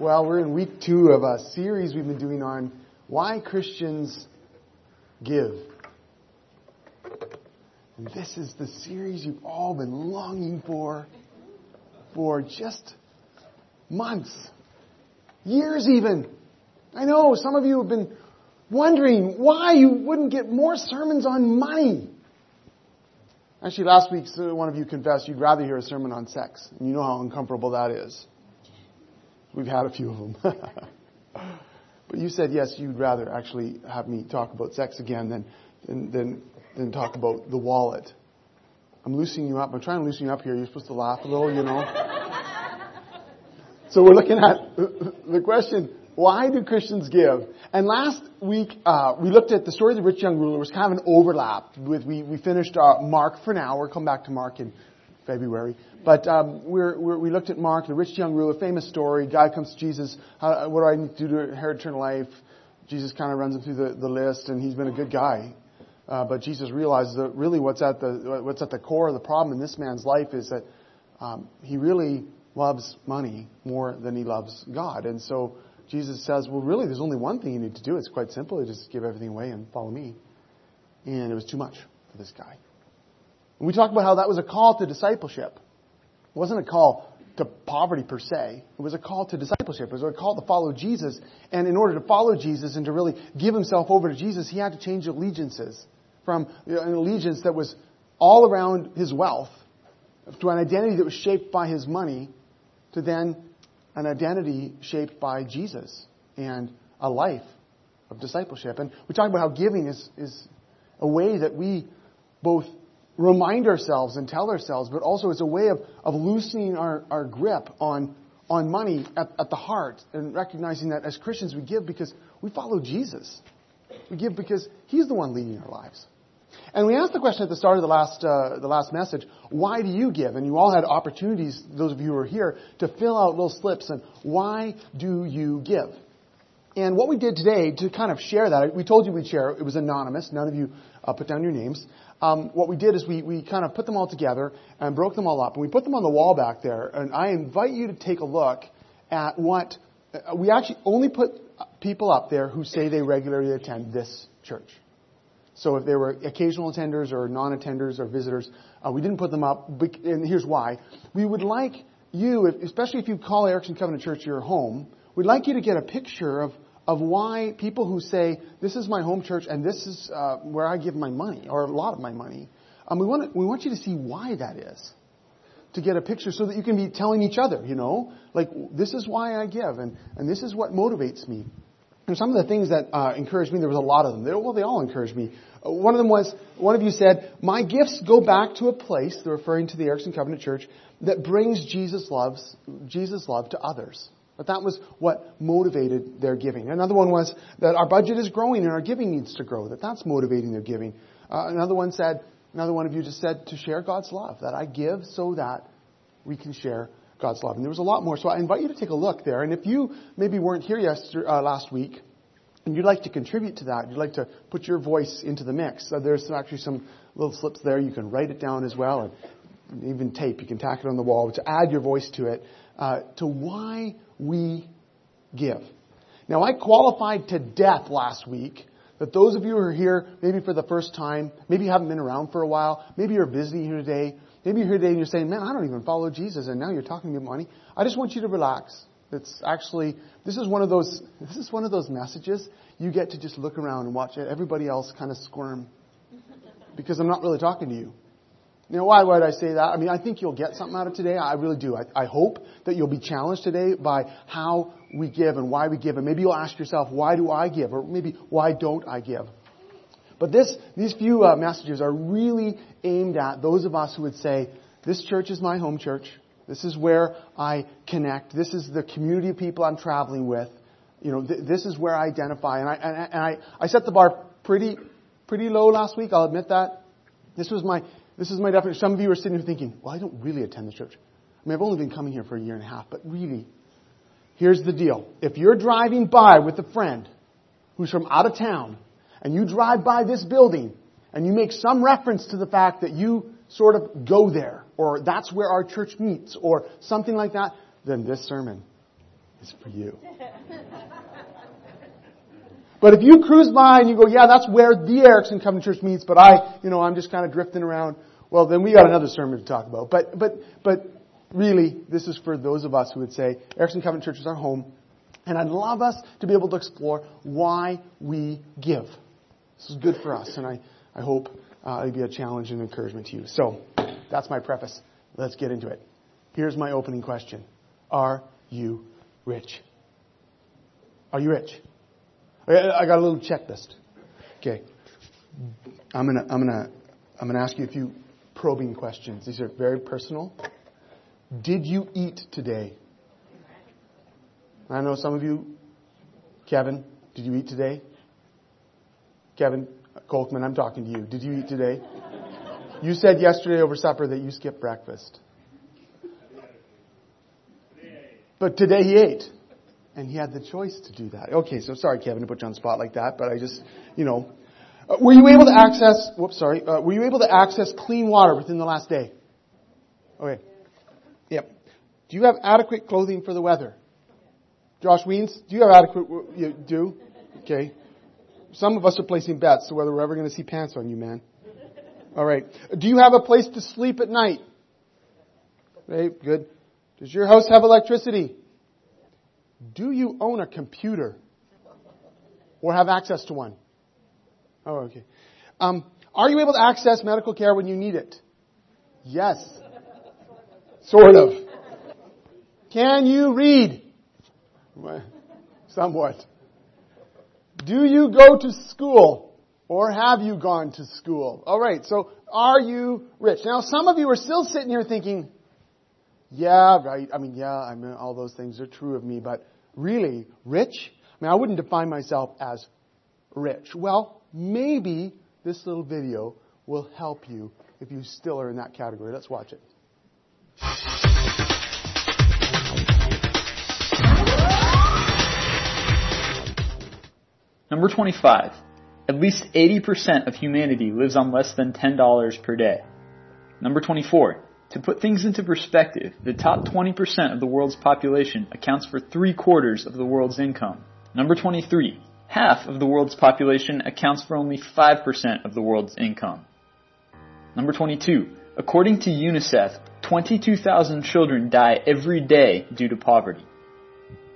Well, we're in week two of a series we've been doing on why Christians give. And this is the series you've all been longing for for just months, years even. I know some of you have been wondering why you wouldn't get more sermons on money. Actually, last week, one of you confessed you'd rather hear a sermon on sex. And you know how uncomfortable that is. We've had a few of them. but you said, yes, you'd rather actually have me talk about sex again than, than, than, than talk about the wallet. I'm loosening you up. I'm trying to loosen you up here. You're supposed to laugh a little, you know. so we're looking at the question, why do Christians give? And last week, uh, we looked at the story of the rich young ruler. It was kind of an overlap with, we, we finished uh, Mark for now. We'll come back to Mark in February. But um, we're, we're, we looked at Mark, the rich young ruler, famous story. Guy comes to Jesus. How, what do I need to do to inherit eternal life? Jesus kind of runs him through the, the list, and he's been a good guy. Uh, but Jesus realizes that really what's at the what's at the core of the problem in this man's life is that um, he really loves money more than he loves God, and so Jesus says, "Well, really, there's only one thing you need to do. It's quite simple. You just give everything away and follow me." And it was too much for this guy. We talked about how that was a call to discipleship. It wasn't a call to poverty per se. It was a call to discipleship. It was a call to follow Jesus. And in order to follow Jesus and to really give himself over to Jesus, he had to change allegiances from an allegiance that was all around his wealth to an identity that was shaped by his money to then an identity shaped by Jesus and a life of discipleship. And we talked about how giving is, is a way that we both remind ourselves and tell ourselves, but also it's a way of, of loosening our, our grip on, on money at, at the heart and recognizing that as Christians we give because we follow Jesus. We give because He's the one leading our lives. And we asked the question at the start of the last, uh, the last message, why do you give? And you all had opportunities, those of you who are here, to fill out little slips and why do you give? And what we did today to kind of share that, we told you we'd share, it was anonymous, none of you uh, put down your names um, what we did is we, we kind of put them all together and broke them all up. And we put them on the wall back there. And I invite you to take a look at what uh, we actually only put people up there who say they regularly attend this church. So if they were occasional attenders or non-attenders or visitors, uh, we didn't put them up. And here's why: we would like you, especially if you call Erickson Covenant Church your home, we'd like you to get a picture of of why people who say, this is my home church and this is uh, where I give my money, or a lot of my money, um, we, want to, we want you to see why that is. To get a picture so that you can be telling each other, you know, like, this is why I give and, and this is what motivates me. And some of the things that uh, encouraged me, there was a lot of them. They, well, they all encouraged me. Uh, one of them was, one of you said, my gifts go back to a place, they're referring to the Erickson Covenant Church, that brings Jesus loves, Jesus love to others. But that was what motivated their giving. Another one was that our budget is growing and our giving needs to grow. That that's motivating their giving. Uh, another one said, another one of you just said to share God's love. That I give so that we can share God's love. And there was a lot more. So I invite you to take a look there. And if you maybe weren't here yesterday, uh, last week, and you'd like to contribute to that, you'd like to put your voice into the mix, uh, there's actually some little slips there. You can write it down as well, and even tape. You can tack it on the wall to add your voice to it, uh, to why we give. Now, I qualified to death last week that those of you who are here, maybe for the first time, maybe you haven't been around for a while, maybe you're visiting here today, maybe you're here today and you're saying, man, I don't even follow Jesus, and now you're talking about money. I just want you to relax. It's actually, this is one of those, this is one of those messages you get to just look around and watch everybody else kind of squirm. Because I'm not really talking to you. Know, why would I say that? I mean, I think you'll get something out of today. I really do. I, I hope that you'll be challenged today by how we give and why we give. And maybe you'll ask yourself, why do I give? Or maybe, why don't I give? But this, these few uh, messages are really aimed at those of us who would say, this church is my home church. This is where I connect. This is the community of people I'm traveling with. You know, th- this is where I identify. And I, and, and I, I set the bar pretty, pretty low last week. I'll admit that. This was my, this is my definition. Some of you are sitting here thinking, well, I don't really attend the church. I mean, I've only been coming here for a year and a half, but really, here's the deal. If you're driving by with a friend who's from out of town, and you drive by this building, and you make some reference to the fact that you sort of go there, or that's where our church meets, or something like that, then this sermon is for you. But if you cruise by and you go, yeah, that's where the Erickson Covenant Church meets, but I, you know, I'm just kind of drifting around, well, then we got another sermon to talk about. But, but, but really, this is for those of us who would say, Erickson Covenant Church is our home, and I'd love us to be able to explore why we give. This is good for us, and I, I hope uh, it'll be a challenge and encouragement to you. So, that's my preface. Let's get into it. Here's my opening question. Are you rich? Are you rich? I got a little checklist. Okay. I'm gonna, I'm gonna, I'm gonna ask you a few probing questions. These are very personal. Did you eat today? I know some of you, Kevin, did you eat today? Kevin Colkman, I'm talking to you. Did you eat today? You said yesterday over supper that you skipped breakfast. But today he ate. And he had the choice to do that. Okay, so sorry, Kevin, to put you on the spot like that, but I just, you know. Uh, were you able to access, whoops, sorry, uh, were you able to access clean water within the last day? Okay. Yep. Do you have adequate clothing for the weather? Josh Weens, do you have adequate, you do? Okay. Some of us are placing bets to whether we're ever going to see pants on you, man. All right. Do you have a place to sleep at night? Okay, good. Does your house have electricity? Do you own a computer or have access to one? Oh, okay. Um, are you able to access medical care when you need it? Yes. Sort of. Can you read? Somewhat. Do you go to school or have you gone to school? All right. So are you rich? Now some of you are still sitting here thinking, yeah, right. I mean, yeah, I mean, all those things are true of me, but really, rich? I mean, I wouldn't define myself as rich. Well, maybe this little video will help you if you still are in that category. Let's watch it. Number 25. At least 80% of humanity lives on less than $10 per day. Number 24. To put things into perspective, the top 20% of the world's population accounts for three quarters of the world's income. Number 23. Half of the world's population accounts for only 5% of the world's income. Number 22. According to UNICEF, 22,000 children die every day due to poverty.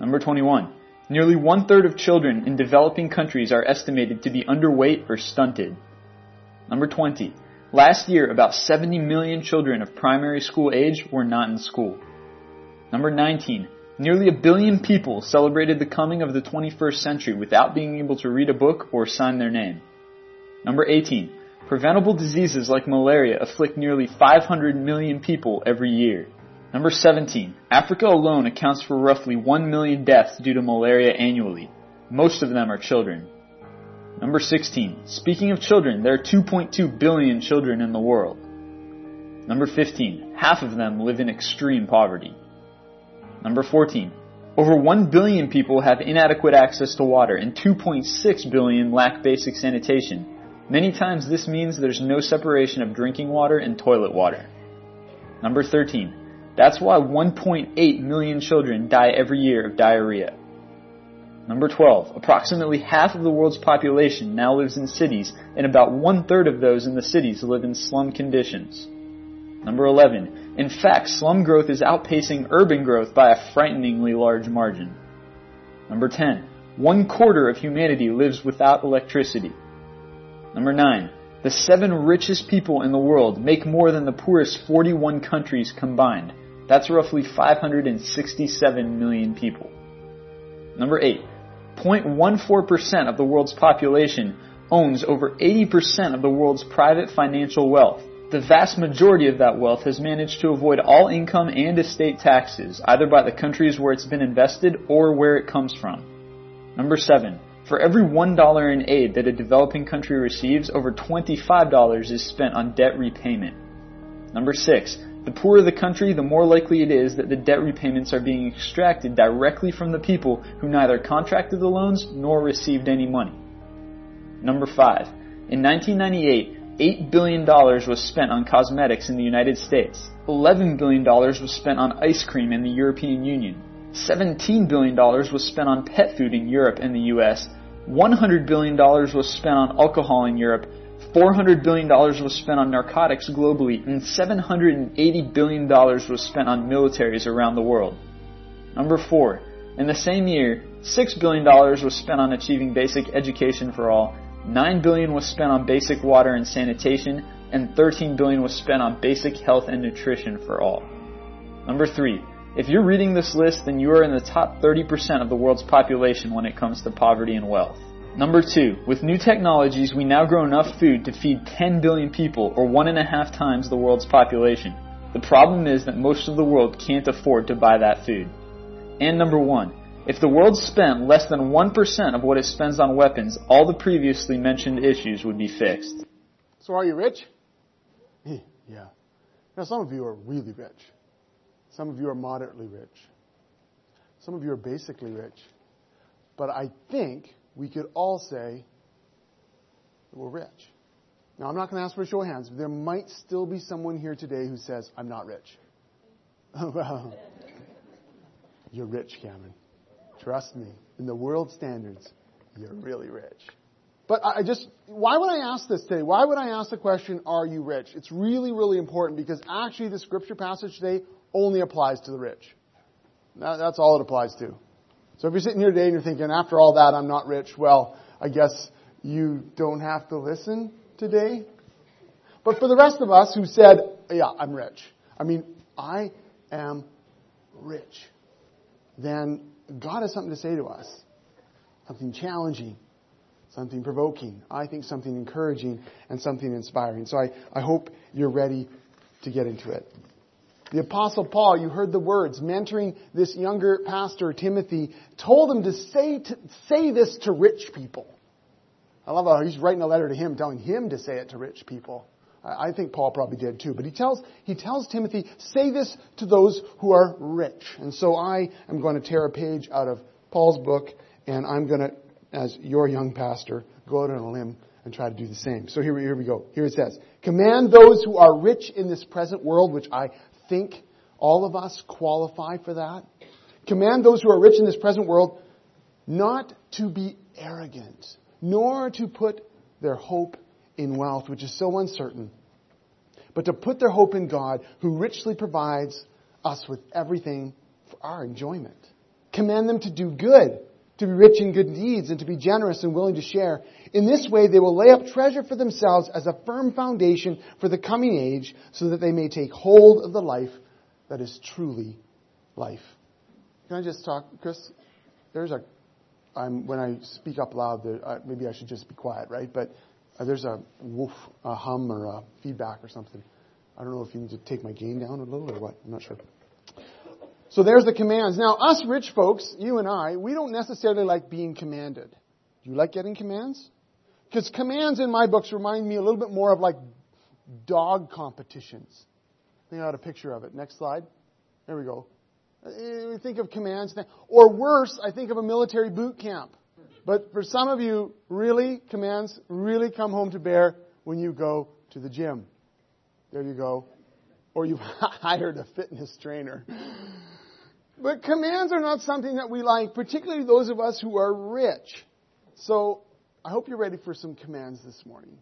Number 21. Nearly one third of children in developing countries are estimated to be underweight or stunted. Number 20. Last year, about 70 million children of primary school age were not in school. Number 19. Nearly a billion people celebrated the coming of the 21st century without being able to read a book or sign their name. Number 18. Preventable diseases like malaria afflict nearly 500 million people every year. Number 17. Africa alone accounts for roughly 1 million deaths due to malaria annually. Most of them are children. Number 16. Speaking of children, there are 2.2 billion children in the world. Number 15. Half of them live in extreme poverty. Number 14. Over 1 billion people have inadequate access to water and 2.6 billion lack basic sanitation. Many times this means there's no separation of drinking water and toilet water. Number 13. That's why 1.8 million children die every year of diarrhea. Number 12. Approximately half of the world's population now lives in cities, and about one third of those in the cities live in slum conditions. Number 11. In fact, slum growth is outpacing urban growth by a frighteningly large margin. Number 10. One quarter of humanity lives without electricity. Number 9. The seven richest people in the world make more than the poorest 41 countries combined. That's roughly 567 million people. Number 8. 0.14% of the world's population owns over 80% of the world's private financial wealth. The vast majority of that wealth has managed to avoid all income and estate taxes, either by the countries where it's been invested or where it comes from. Number 7. For every $1 in aid that a developing country receives, over $25 is spent on debt repayment. Number 6. The poorer the country, the more likely it is that the debt repayments are being extracted directly from the people who neither contracted the loans nor received any money. Number 5. In 1998, $8 billion was spent on cosmetics in the United States. $11 billion was spent on ice cream in the European Union. $17 billion was spent on pet food in Europe and the US. $100 billion was spent on alcohol in Europe. $400 billion was spent on narcotics globally. And $780 billion was spent on militaries around the world. Number four, in the same year, $6 billion was spent on achieving basic education for all. 9 billion was spent on basic water and sanitation. And 13 billion was spent on basic health and nutrition for all. Number three, if you're reading this list, then you are in the top 30% of the world's population when it comes to poverty and wealth. Number two, with new technologies, we now grow enough food to feed 10 billion people, or one and a half times the world's population. The problem is that most of the world can't afford to buy that food. And number one, if the world spent less than 1% of what it spends on weapons, all the previously mentioned issues would be fixed. So are you rich? Yeah. Now some of you are really rich. Some of you are moderately rich. Some of you are basically rich. But I think we could all say that we're rich. Now, I'm not going to ask for a show of hands, but there might still be someone here today who says, I'm not rich. well, you're rich, Cameron. Trust me. In the world standards, you're really rich. But I just, why would I ask this today? Why would I ask the question, are you rich? It's really, really important because actually the scripture passage today only applies to the rich. That's all it applies to. So if you're sitting here today and you're thinking, after all that, I'm not rich, well, I guess you don't have to listen today. But for the rest of us who said, yeah, I'm rich, I mean, I am rich, then God has something to say to us. Something challenging, something provoking, I think something encouraging, and something inspiring. So I, I hope you're ready to get into it. The apostle Paul, you heard the words, mentoring this younger pastor, Timothy, told him to say, to, say this to rich people. I love how he's writing a letter to him, telling him to say it to rich people. I, think Paul probably did too. But he tells, he tells Timothy, say this to those who are rich. And so I am going to tear a page out of Paul's book, and I'm going to, as your young pastor, go out on a limb and try to do the same. So here, here we go. Here it says, Command those who are rich in this present world, which I think all of us qualify for that? Command those who are rich in this present world not to be arrogant, nor to put their hope in wealth, which is so uncertain, but to put their hope in God, who richly provides us with everything for our enjoyment. Command them to do good, to be rich in good deeds, and to be generous and willing to share. In this way, they will lay up treasure for themselves as a firm foundation for the coming age, so that they may take hold of the life that is truly life. Can I just talk, Chris? There's a, I'm, when I speak up loud, there, uh, maybe I should just be quiet, right? But uh, there's a woof, a hum, or a feedback or something. I don't know if you need to take my gain down a little or what. I'm not sure. So there's the commands. Now, us rich folks, you and I, we don't necessarily like being commanded. Do you like getting commands? Because commands in my books remind me a little bit more of like dog competitions. I think I got a picture of it. Next slide. There we go. We think of commands. Or worse, I think of a military boot camp. But for some of you, really, commands really come home to bear when you go to the gym. There you go. Or you've hired a fitness trainer. But commands are not something that we like, particularly those of us who are rich. So I hope you're ready for some commands this morning.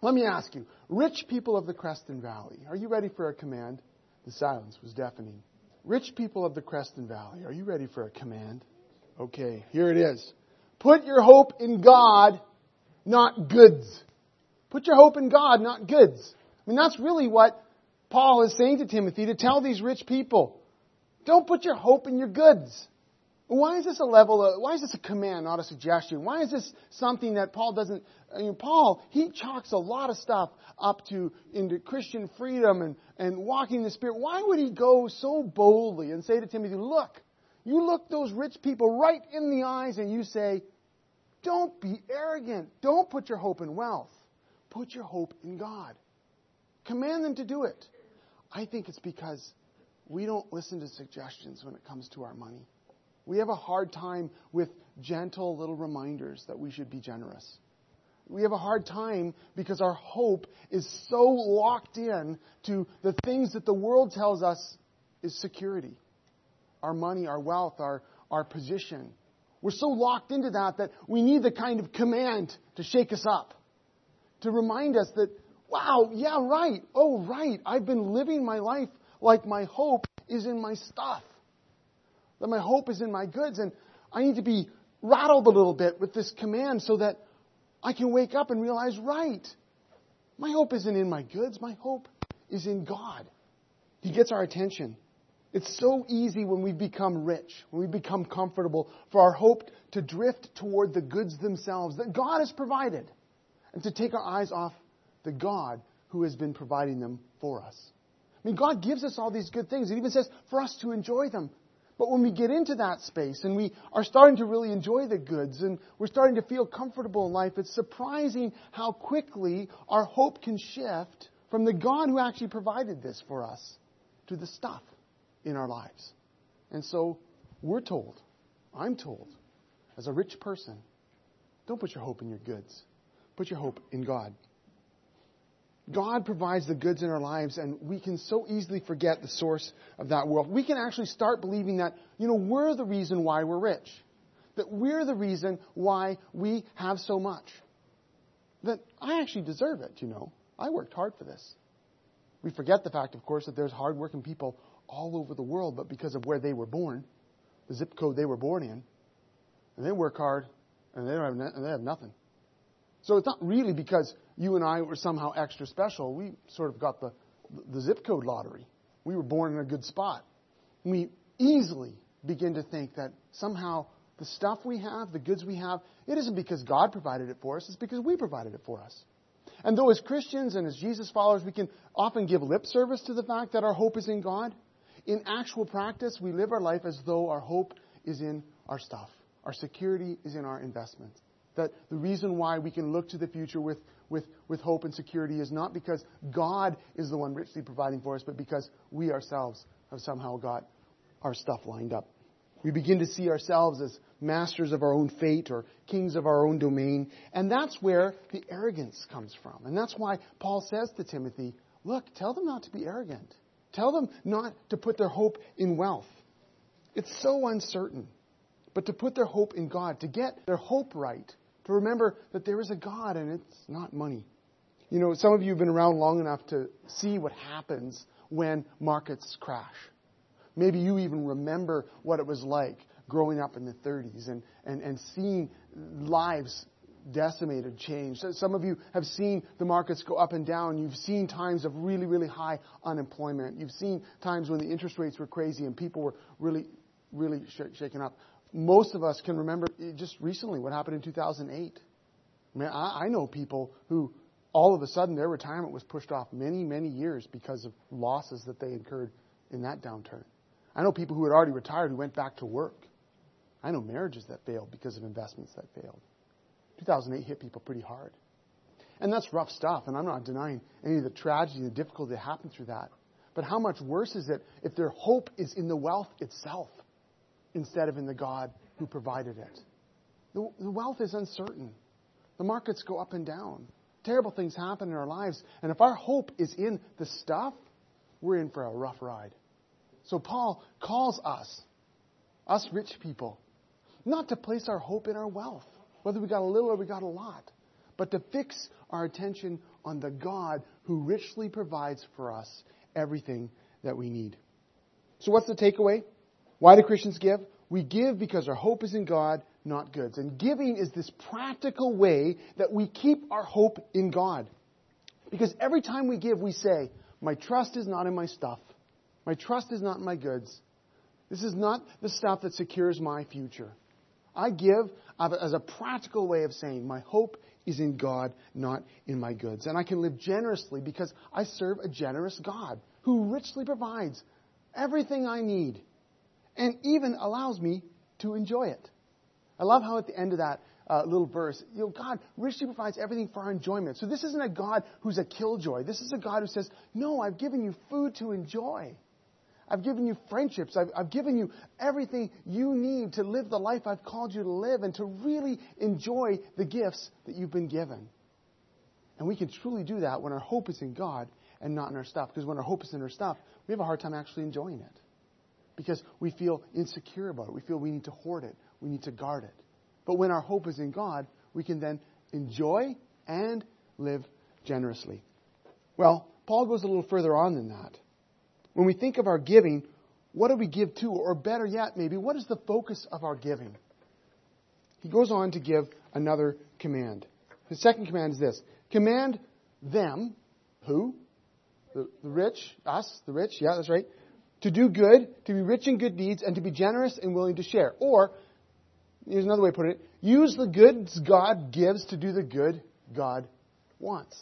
Let me ask you, rich people of the Creston Valley, are you ready for a command? The silence was deafening. Rich people of the Creston Valley, are you ready for a command? Okay, here it is. Put your hope in God, not goods. Put your hope in God, not goods. I mean, that's really what Paul is saying to Timothy to tell these rich people. Don't put your hope in your goods. Why is this a level of, why is this a command, not a suggestion? Why is this something that Paul doesn't, I mean, Paul, he chalks a lot of stuff up to, into Christian freedom and, and walking the Spirit. Why would he go so boldly and say to Timothy, look, you look those rich people right in the eyes and you say, don't be arrogant. Don't put your hope in wealth. Put your hope in God. Command them to do it. I think it's because we don't listen to suggestions when it comes to our money. We have a hard time with gentle little reminders that we should be generous. We have a hard time because our hope is so locked in to the things that the world tells us is security. our money, our wealth, our, our position. We're so locked into that that we need the kind of command to shake us up, to remind us that, wow, yeah, right, oh, right, I've been living my life like my hope is in my stuff, that my hope is in my goods, and I need to be rattled a little bit with this command so that I can wake up and realize, right, my hope isn't in my goods, my hope is in God. He gets our attention. It's so easy when we become rich, when we become comfortable, for our hope to drift toward the goods themselves that God has provided and to take our eyes off the God who has been providing them for us. I mean, God gives us all these good things. It even says for us to enjoy them. But when we get into that space and we are starting to really enjoy the goods and we're starting to feel comfortable in life, it's surprising how quickly our hope can shift from the God who actually provided this for us to the stuff in our lives. And so we're told, I'm told, as a rich person, don't put your hope in your goods. Put your hope in God. God provides the goods in our lives, and we can so easily forget the source of that wealth. We can actually start believing that, you know, we're the reason why we're rich. That we're the reason why we have so much. That I actually deserve it, you know. I worked hard for this. We forget the fact, of course, that there's hardworking people all over the world, but because of where they were born, the zip code they were born in, and they work hard, and they, don't have, and they have nothing. So it's not really because you and I were somehow extra special. We sort of got the, the zip code lottery. We were born in a good spot. We easily begin to think that somehow the stuff we have, the goods we have, it isn't because God provided it for us, it's because we provided it for us. And though as Christians and as Jesus followers, we can often give lip service to the fact that our hope is in God, in actual practice, we live our life as though our hope is in our stuff. Our security is in our investments. That the reason why we can look to the future with, with, with hope and security is not because God is the one richly providing for us, but because we ourselves have somehow got our stuff lined up. We begin to see ourselves as masters of our own fate or kings of our own domain. And that's where the arrogance comes from. And that's why Paul says to Timothy, look, tell them not to be arrogant. Tell them not to put their hope in wealth. It's so uncertain. But to put their hope in God, to get their hope right, to remember that there is a God and it's not money. You know, some of you have been around long enough to see what happens when markets crash. Maybe you even remember what it was like growing up in the 30s and, and, and seeing lives decimated, changed. Some of you have seen the markets go up and down. You've seen times of really, really high unemployment. You've seen times when the interest rates were crazy and people were really, really sh- shaken up. Most of us can remember eh, just recently what happened in 2008. I mean, I, I know people who all of a sudden their retirement was pushed off many, many years because of losses that they incurred in that downturn. I know people who had already retired who went back to work. I know marriages that failed because of investments that failed. 2008 hit people pretty hard. And that's rough stuff, and I'm not denying any of the tragedy, and the difficulty that happened through that. But how much worse is it if their hope is in the wealth itself instead of in the God who provided it? The, the wealth is uncertain. The markets go up and down. Terrible things happen in our lives. And if our hope is in the stuff, we're in for a rough ride. So Paul calls us, us rich people, not to place our hope in our wealth, whether we got a little or we got a lot, but to fix our attention on the God who richly provides for us everything that we need. So what's the takeaway? Why do Christians give? We give because our hope is in God, not goods. And giving is this practical way that we keep our hope in God. Because every time we give, we say, My trust is not in my stuff. My trust is not in my goods. This is not the stuff that secures my future. I give as a practical way of saying my hope is in God, not in my goods. And I can live generously because I serve a generous God who richly provides everything I need and even allows me to enjoy it. I love how at the end of that uh, little verse, you know, God richly provides everything for our enjoyment. So this isn't a God who's a killjoy. This is a God who says, No, I've given you food to enjoy. I've given you friendships. I've, I've, given you everything you need to live the life I've called you to live and to really enjoy the gifts that you've been given. And we can truly do that when our hope is in God and not in our stuff. Because when our hope is in our stuff, we have a hard time actually enjoying it. because we feel insecure about it. We feel we need to hoard it. We need to guard it. But when our hope is in God, we can then enjoy and live generously. Well, Paul goes a little further on than that. When we think of our giving, what do we give to? Or better yet, maybe, what is the focus of our giving? He goes on to give another command. His second command is this Command them, who? The, the rich, us, the rich, yeah, that's right, to do good, to be rich in good deeds, and to be generous and willing to share. Or, here's another way to put it use the goods God gives to do the good God wants.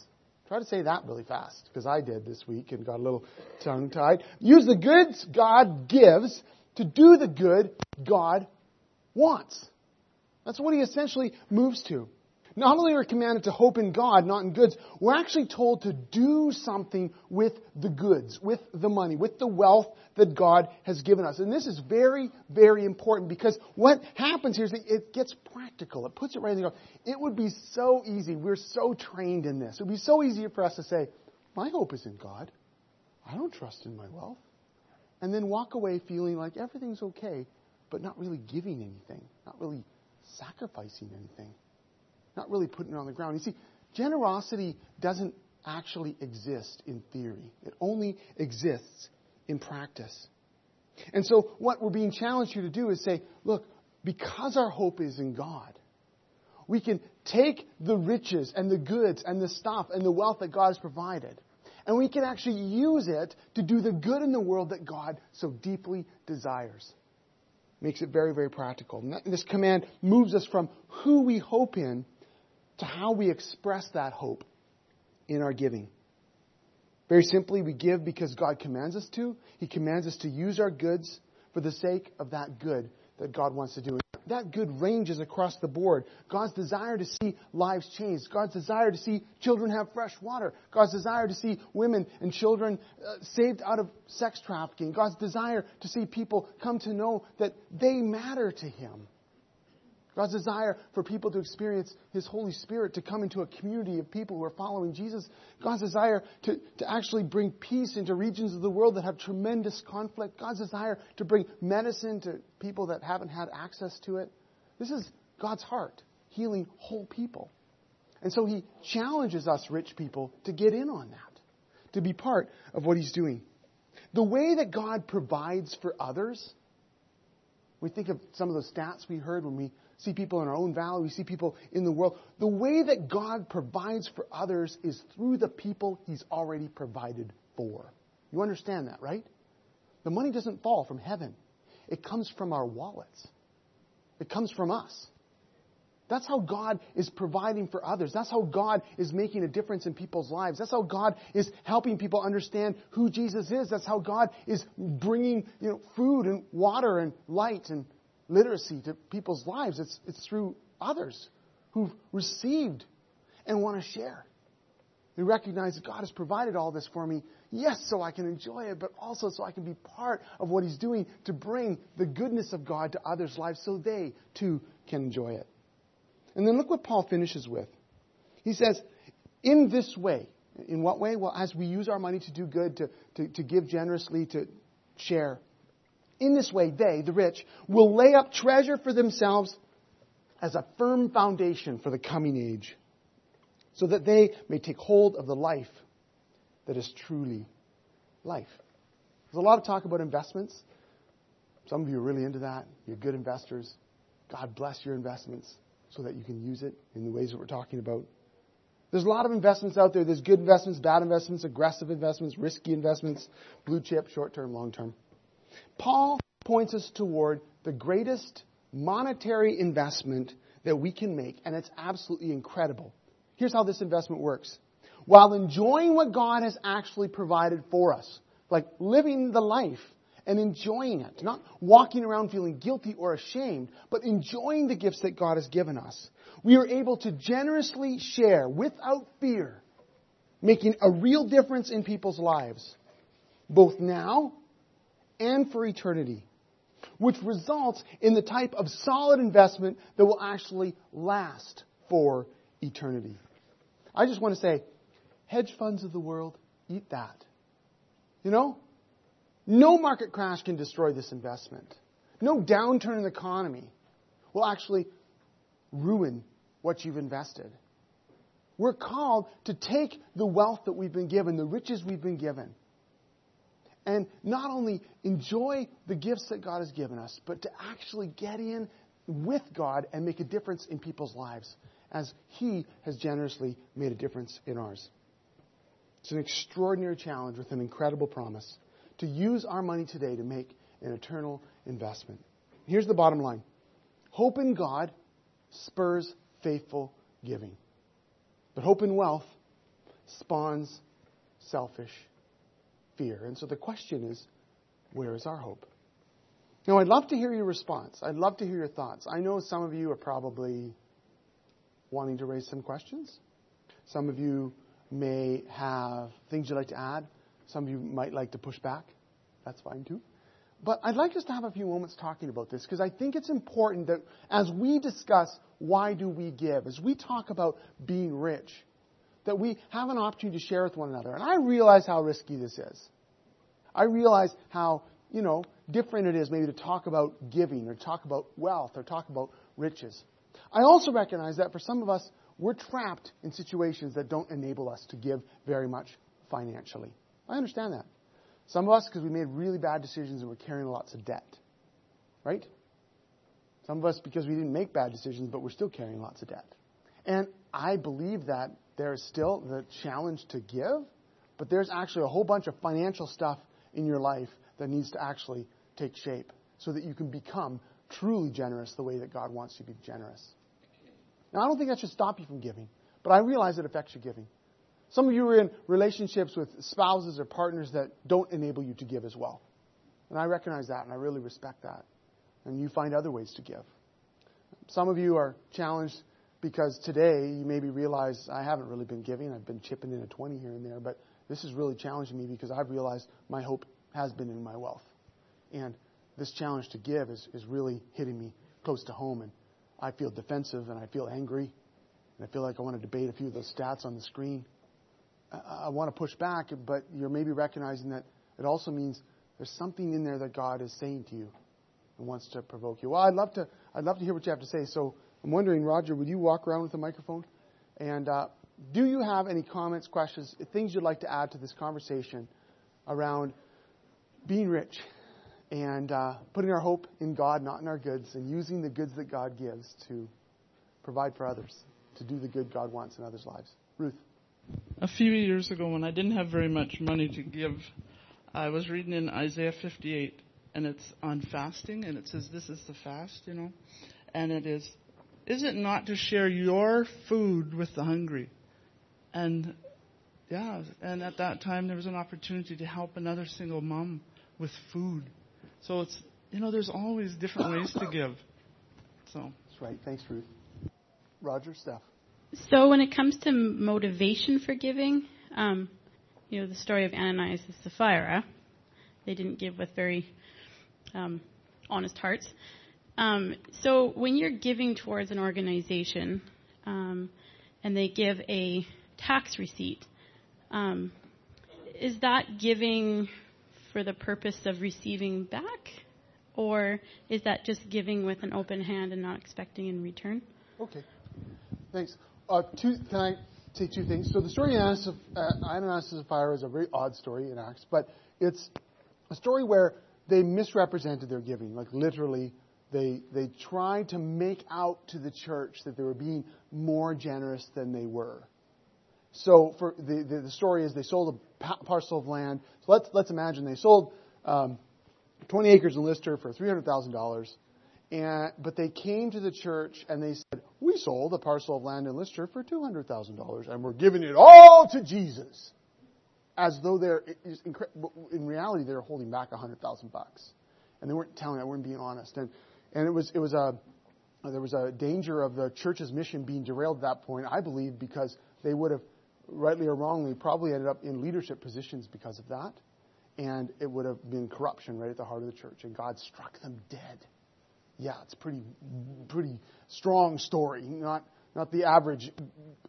Try to say that really fast, because I did this week and got a little tongue tied. Use the goods God gives to do the good God wants. That's what he essentially moves to. Not only are we commanded to hope in God, not in goods, we're actually told to do something with the goods, with the money, with the wealth that God has given us. And this is very, very important because what happens here is it gets practical. It puts it right in the It would be so easy. We're so trained in this. It would be so easy for us to say, my hope is in God. I don't trust in my wealth. And then walk away feeling like everything's okay, but not really giving anything, not really sacrificing anything not really putting it on the ground. You see, generosity doesn't actually exist in theory, it only exists in practice. And so, what we're being challenged here to do is say, look, because our hope is in God, we can take the riches and the goods and the stuff and the wealth that God has provided, and we can actually use it to do the good in the world that God so deeply desires. Makes it very, very practical. And this command moves us from who we hope in to how we express that hope in our giving. Very simply, we give because God commands us to. He commands us to use our goods for the sake of that good that God wants to do. That good ranges across the board. God's desire to see lives changed. God's desire to see children have fresh water. God's desire to see women and children uh, saved out of sex trafficking. God's desire to see people come to know that they matter to Him. God's desire for people to experience His Holy Spirit, to come into a community of people who are following Jesus. God's desire to, to actually bring peace into regions of the world that have tremendous conflict. God's desire to bring medicine to people that haven't had access to it. This is God's heart, healing whole people. And so He challenges us rich people to get in on that, to be part of what He's doing. The way that God provides for others, we think of some of those stats we heard when we see people in our own valley, we see people in the world. The way that God provides for others is through the people He's already provided for. You understand that, right? The money doesn't fall from heaven, it comes from our wallets, it comes from us. That's how God is providing for others. That's how God is making a difference in people's lives. That's how God is helping people understand who Jesus is. That's how God is bringing you know, food and water and light and literacy to people's lives. It's, it's through others who've received and want to share. They recognize that God has provided all this for me, yes, so I can enjoy it, but also so I can be part of what He's doing to bring the goodness of God to others' lives so they too can enjoy it. And then look what Paul finishes with. He says, in this way, in what way? Well, as we use our money to do good, to, to, to give generously, to share, in this way, they, the rich, will lay up treasure for themselves as a firm foundation for the coming age, so that they may take hold of the life that is truly life. There's a lot of talk about investments. Some of you are really into that. You're good investors. God bless your investments so that you can use it in the ways that we're talking about. There's a lot of investments out there. There's good investments, bad investments, aggressive investments, risky investments, blue chip, short term, long term. Paul points us toward the greatest monetary investment that we can make, and it's absolutely incredible. Here's how this investment works. While enjoying what God has actually provided for us, like living the life and enjoying it, not walking around feeling guilty or ashamed, but enjoying the gifts that God has given us, we are able to generously share without fear, making a real difference in people's lives, both now and for eternity, which results in the type of solid investment that will actually last for eternity. I just want to say, hedge funds of the world, eat that. You know? No market crash can destroy this investment. No downturn in the economy will actually ruin what you've invested. We're called to take the wealth that we've been given, the riches we've been given, and not only enjoy the gifts that God has given us, but to actually get in with God and make a difference in people's lives as He has generously made a difference in ours. It's an extraordinary challenge with an incredible promise to use our money today to make an eternal investment. Here's the bottom line hope in God spurs faithful giving, but hope in wealth spawns selfish fear. And so the question is where is our hope? Now, I'd love to hear your response. I'd love to hear your thoughts. I know some of you are probably wanting to raise some questions. Some of you may have things you'd like to add. Some of you might like to push back. That's fine too. But I'd like us to have a few moments talking about this because I think it's important that as we discuss why do we give, as we talk about being rich, that we have an opportunity to share with one another. And I realize how risky this is. I realize how, you know, different it is maybe to talk about giving or talk about wealth or talk about riches. I also recognize that for some of us, we're trapped in situations that don't enable us to give very much financially. I understand that. Some of us, because we made really bad decisions and we're carrying lots of debt. Right? Some of us, because we didn't make bad decisions, but we're still carrying lots of debt. And I believe that there's still the challenge to give, but there's actually a whole bunch of financial stuff in your life that needs to actually take shape so that you can become truly generous the way that God wants you to be generous. Now, I don't think that should stop you from giving, but I realize it affects your giving. Some of you are in relationships with spouses or partners that don't enable you to give as well. And I recognize that and I really respect that. And you find other ways to give. Some of you are challenged because today you maybe realize I haven't really been giving. I've been chipping in a 20 here and there, but this is really challenging me because I've realized my hope has been in my wealth. And this challenge to give is, is really hitting me close to home. And I feel defensive and I feel angry. And I feel like I want to debate a few of those stats on the screen. I, I want to push back, but you're maybe recognizing that it also means there's something in there that God is saying to you and wants to provoke you. Well, I'd love to, I'd love to hear what you have to say. So I'm wondering, Roger, would you walk around with a microphone? And uh, do you have any comments, questions, things you'd like to add to this conversation around being rich and uh, putting our hope in God, not in our goods, and using the goods that God gives to provide for others, to do the good God wants in others' lives? Ruth. A few years ago, when I didn't have very much money to give, I was reading in Isaiah 58, and it's on fasting, and it says, This is the fast, you know. And it is is it not to share your food with the hungry? And yeah, and at that time there was an opportunity to help another single mom with food. So it's you know there's always different ways to give. So that's right. Thanks, Ruth. Roger, Steph. So when it comes to motivation for giving, um, you know the story of Ananias and Sapphira, they didn't give with very um, honest hearts. Um, so when you're giving towards an organization um, and they give a tax receipt, um, is that giving for the purpose of receiving back? Or is that just giving with an open hand and not expecting in return? Okay. Thanks. Uh, two, can I say two things? So the story of Ananias, uh, Ananias and Sapphira is a very odd story in Acts, but it's a story where they misrepresented their giving, like literally they, they tried to make out to the church that they were being more generous than they were. So for the, the, the story is they sold a parcel of land. So let's, let's imagine they sold um, 20 acres in Lister for $300,000. And, but they came to the church and they said, we sold a parcel of land in Lister for $200,000 and we're giving it all to Jesus. As though they're, in reality, they're holding back 100,000 bucks. And they weren't telling, they weren't being honest. And and it was, it was a, there was a danger of the church's mission being derailed at that point, I believe, because they would have, rightly or wrongly, probably ended up in leadership positions because of that. And it would have been corruption right at the heart of the church. And God struck them dead. Yeah, it's pretty, pretty strong story. Not, not the average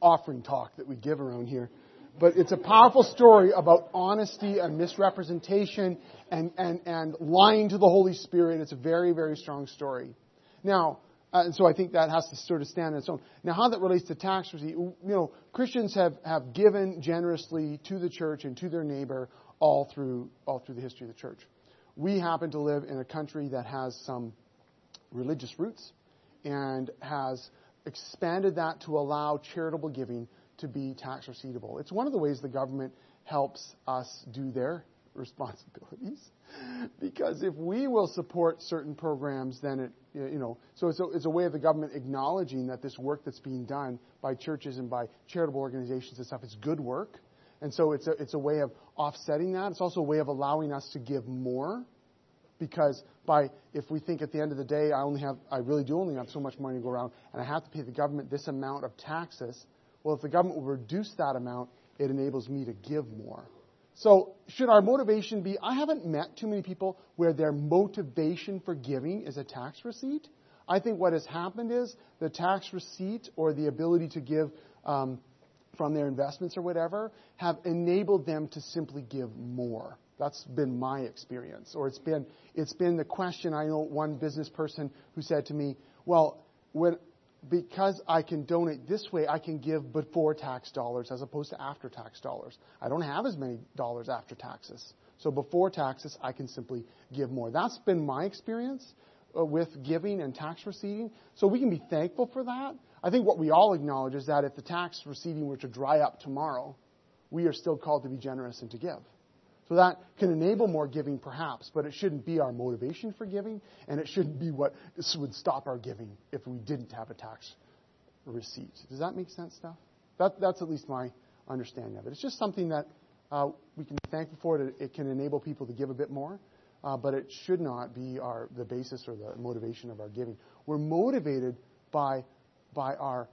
offering talk that we give around here. But it's a powerful story about honesty and misrepresentation and, and, and lying to the Holy Spirit. It's a very, very strong story. Now, uh, and so I think that has to sort of stand on its own. Now, how that relates to tax receipt, you know, Christians have, have given generously to the church and to their neighbor all through, all through the history of the church. We happen to live in a country that has some religious roots and has expanded that to allow charitable giving to be tax receiptable. It's one of the ways the government helps us do their responsibilities. Because if we will support certain programs, then it, you know, so it's a, it's a way of the government acknowledging that this work that's being done by churches and by charitable organizations and stuff is good work. And so it's a, it's a way of offsetting that. It's also a way of allowing us to give more because by if we think at the end of the day I only have I really do only have so much money to go around and I have to pay the government this amount of taxes, well if the government will reduce that amount, it enables me to give more. So should our motivation be I haven't met too many people where their motivation for giving is a tax receipt. I think what has happened is the tax receipt or the ability to give um, from their investments or whatever have enabled them to simply give more. That's been my experience. Or it's been, it's been the question. I know one business person who said to me, well, when, because I can donate this way, I can give before tax dollars as opposed to after tax dollars. I don't have as many dollars after taxes. So before taxes, I can simply give more. That's been my experience uh, with giving and tax receiving. So we can be thankful for that. I think what we all acknowledge is that if the tax receiving were to dry up tomorrow, we are still called to be generous and to give. So that can enable more giving, perhaps, but it shouldn't be our motivation for giving, and it shouldn't be what would stop our giving if we didn't have a tax receipt. Does that make sense, Steph? That, that's at least my understanding of it. It's just something that uh, we can be thankful for. It, it can enable people to give a bit more, uh, but it should not be our the basis or the motivation of our giving. We're motivated by by our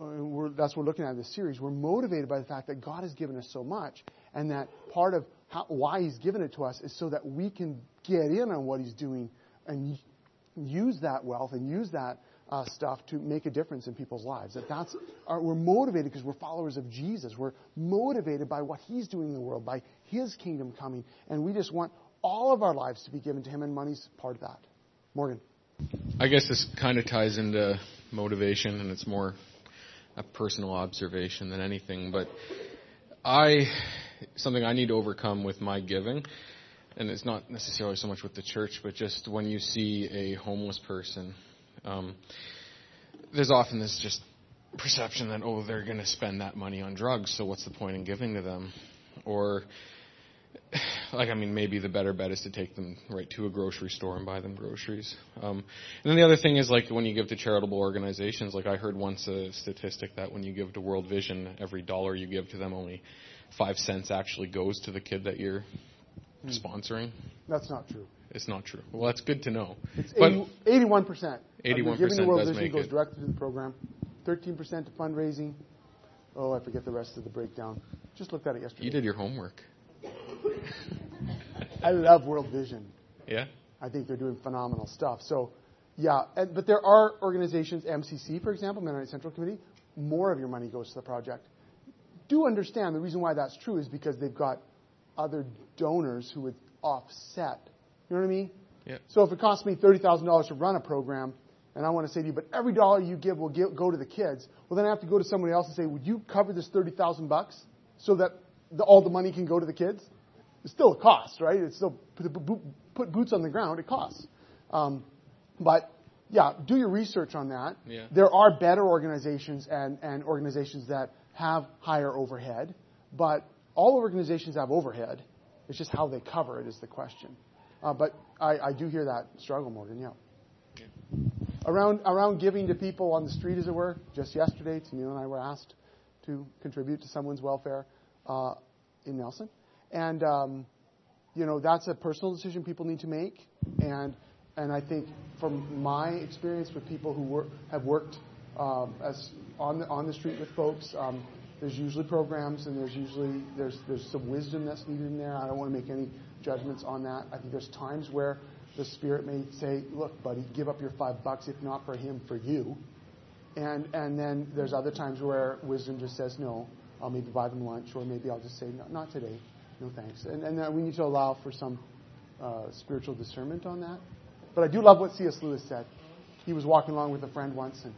uh, that's what we're looking at in this series. We're motivated by the fact that God has given us so much, and that part of how, why He's given it to us is so that we can get in on what He's doing and use that wealth and use that uh, stuff to make a difference in people's lives. That that's our, we're motivated because we're followers of Jesus. We're motivated by what He's doing in the world, by His kingdom coming, and we just want all of our lives to be given to Him, and money's part of that. Morgan. I guess this kind of ties into motivation, and it's more a personal observation than anything. But I something I need to overcome with my giving, and it's not necessarily so much with the church, but just when you see a homeless person, um, there's often this just perception that oh they're going to spend that money on drugs, so what's the point in giving to them, or like I mean, maybe the better bet is to take them right to a grocery store and buy them groceries. Um, and then the other thing is like when you give to charitable organizations, like I heard once a statistic that when you give to World Vision, every dollar you give to them, only five cents actually goes to the kid that you're hmm. sponsoring. That's not true. It's not true. Well, that's good to know. It's 81 percent. 81 percent World does Vision goes it. directly to the program. 13 percent to fundraising. Oh, I forget the rest of the breakdown. Just looked at it yesterday. You did your homework. I love World Vision. Yeah. I think they're doing phenomenal stuff. So, yeah, and, but there are organizations, MCC, for example, Mennonite Central Committee, more of your money goes to the project. Do understand the reason why that's true is because they've got other donors who would offset. You know what I mean? Yeah. So if it costs me $30,000 to run a program, and I want to say to you, but every dollar you give will give, go to the kids, well, then I have to go to somebody else and say, would you cover this 30000 bucks so that the, all the money can go to the kids? It's still a cost, right? It's still put boots on the ground. It costs. Um, but yeah, do your research on that. Yeah. There are better organizations and, and organizations that have higher overhead, but all organizations have overhead. It's just how they cover it is the question. Uh, but I, I do hear that struggle, Morgan. Yeah. yeah. Around around giving to people on the street, as it were. Just yesterday, Tennille and I were asked to contribute to someone's welfare uh, in Nelson. And, um, you know, that's a personal decision people need to make. And, and I think from my experience with people who work, have worked um, as on the, on the street with folks, um, there's usually programs and there's usually there's there's some wisdom that's needed in there. I don't want to make any judgments on that. I think there's times where the spirit may say, "Look, buddy, give up your five bucks, if not for him, for you." And and then there's other times where wisdom just says, "No, I'll maybe buy them lunch, or maybe I'll just say, no, not today, no thanks. And, and uh, we need to allow for some uh, spiritual discernment on that. But I do love what C.S. Lewis said. He was walking along with a friend once, and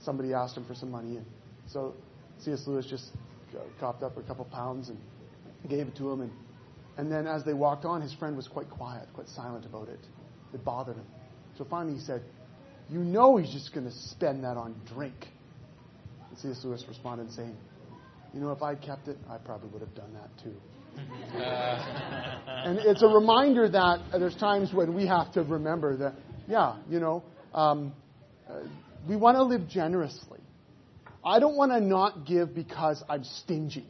somebody asked him for some money, and so C.S. Lewis just copped up a couple pounds and gave it to him, and and then as they walked on, his friend was quite quiet, quite silent about it. It bothered him. So finally he said, You know he's just going to spend that on drink. And C.S. Lewis responded saying, You know, if I'd kept it, I probably would have done that too. And it's a reminder that there's times when we have to remember that, yeah, you know, um, we want to live generously. I don't want to not give because I'm stingy.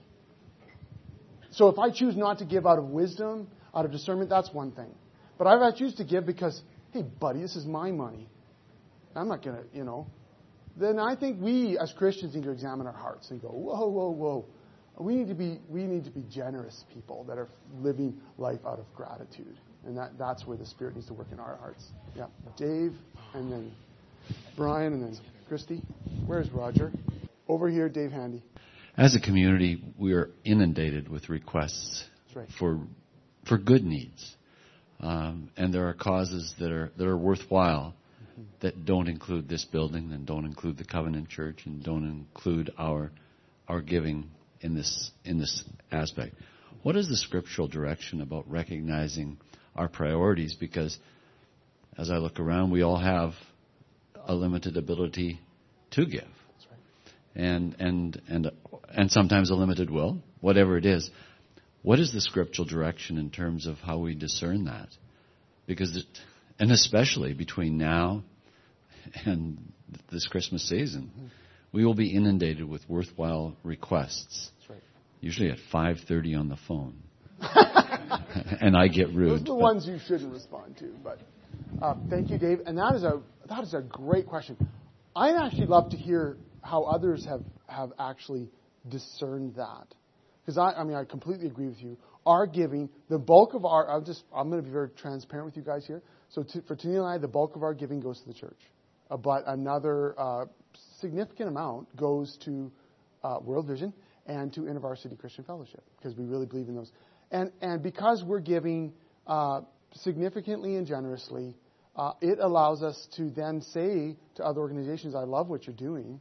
So if I choose not to give out of wisdom, out of discernment, that's one thing. But if I choose to give because, hey, buddy, this is my money, I'm not going to, you know, then I think we as Christians need to examine our hearts and go, whoa, whoa, whoa. We need to be, we need to be generous people that are living life out of gratitude. And that, that's where the Spirit needs to work in our hearts. Yeah. Dave, and then Brian, and then Christy. Where's Roger? Over here, Dave Handy as a community, we are inundated with requests right. for for good needs, um, and there are causes that are that are worthwhile mm-hmm. that don't include this building and don't include the Covenant Church and don't include our our giving in this in this aspect. What is the scriptural direction about recognizing our priorities? Because as I look around, we all have a limited ability to give and and and and sometimes a limited will, whatever it is. What is the scriptural direction in terms of how we discern that? Because it, and especially between now and this Christmas season, mm-hmm. We will be inundated with worthwhile requests. Right. Usually at 5:30 on the phone. and I get rude. Those are the ones you shouldn't respond to. But uh, thank you, Dave. And that is a that is a great question. I'd actually love to hear how others have, have actually discerned that. Because I, I mean, I completely agree with you. Our giving, the bulk of our, I'm just, I'm going to be very transparent with you guys here. So to, for Tanya and I, the bulk of our giving goes to the church. Uh, but another uh, significant amount goes to uh, World Vision and to InterVarsity Christian Fellowship because we really believe in those. And, and because we're giving uh, significantly and generously, uh, it allows us to then say to other organizations, I love what you're doing.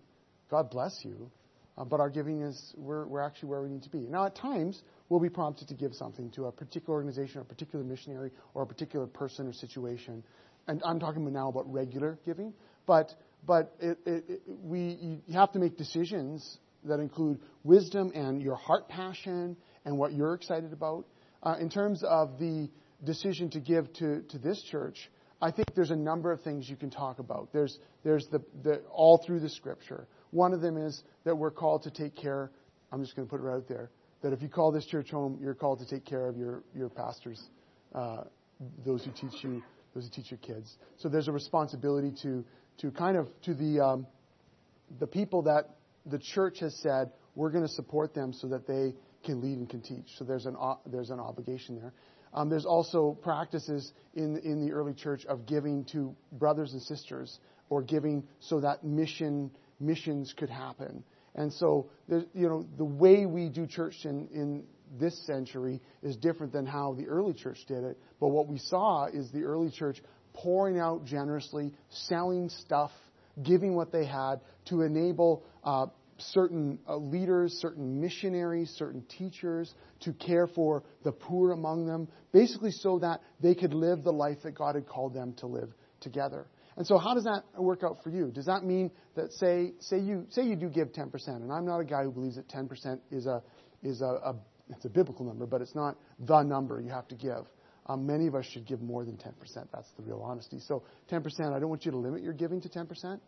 God bless you. Uh, but our giving is, we're, we're actually where we need to be. Now, at times, we'll be prompted to give something to a particular organization or a particular missionary or a particular person or situation. And I'm talking now about regular giving. But, but it, it, it, we, you have to make decisions that include wisdom and your heart passion and what you're excited about. Uh, in terms of the decision to give to, to this church, I think there's a number of things you can talk about. There's, there's the, the, all through the scripture. One of them is that we're called to take care, I'm just going to put it right out there, that if you call this church home, you're called to take care of your, your pastors, uh, those who teach you, those who teach your kids. So there's a responsibility to, to kind of, to the, um, the people that the church has said, we're going to support them so that they can lead and can teach. So there's an, there's an obligation there. Um, there's also practices in, in the early church of giving to brothers and sisters or giving so that mission missions could happen. And so, you know, the way we do church in, in this century is different than how the early church did it. But what we saw is the early church pouring out generously, selling stuff, giving what they had to enable uh, certain uh, leaders, certain missionaries, certain teachers to care for the poor among them, basically so that they could live the life that God had called them to live together. And so how does that work out for you? Does that mean that say say you say you do give 10%, and I'm not a guy who believes that 10% is a is a, a it's a biblical number, but it's not the number you have to give. Um, many of us should give more than 10%. That's the real honesty. So 10%, I don't want you to limit your giving to 10%.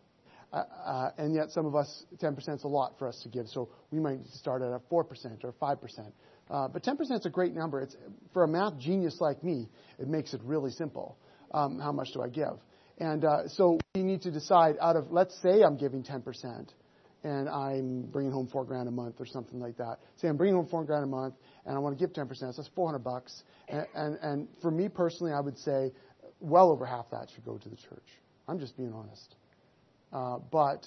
Uh, uh, and yet some of us, 10% is a lot for us to give. So we might start at a 4% or 5%. Uh, but 10% is a great number. It's, for a math genius like me, it makes it really simple. Um, how much do I give? And uh, so we need to decide out of, let's say I'm giving 10% and I'm bringing home four grand a month or something like that. Say I'm bringing home four grand a month and I want to give 10%, so that's 400 bucks. And, and, and for me personally, I would say well over half that should go to the church. I'm just being honest. Uh, but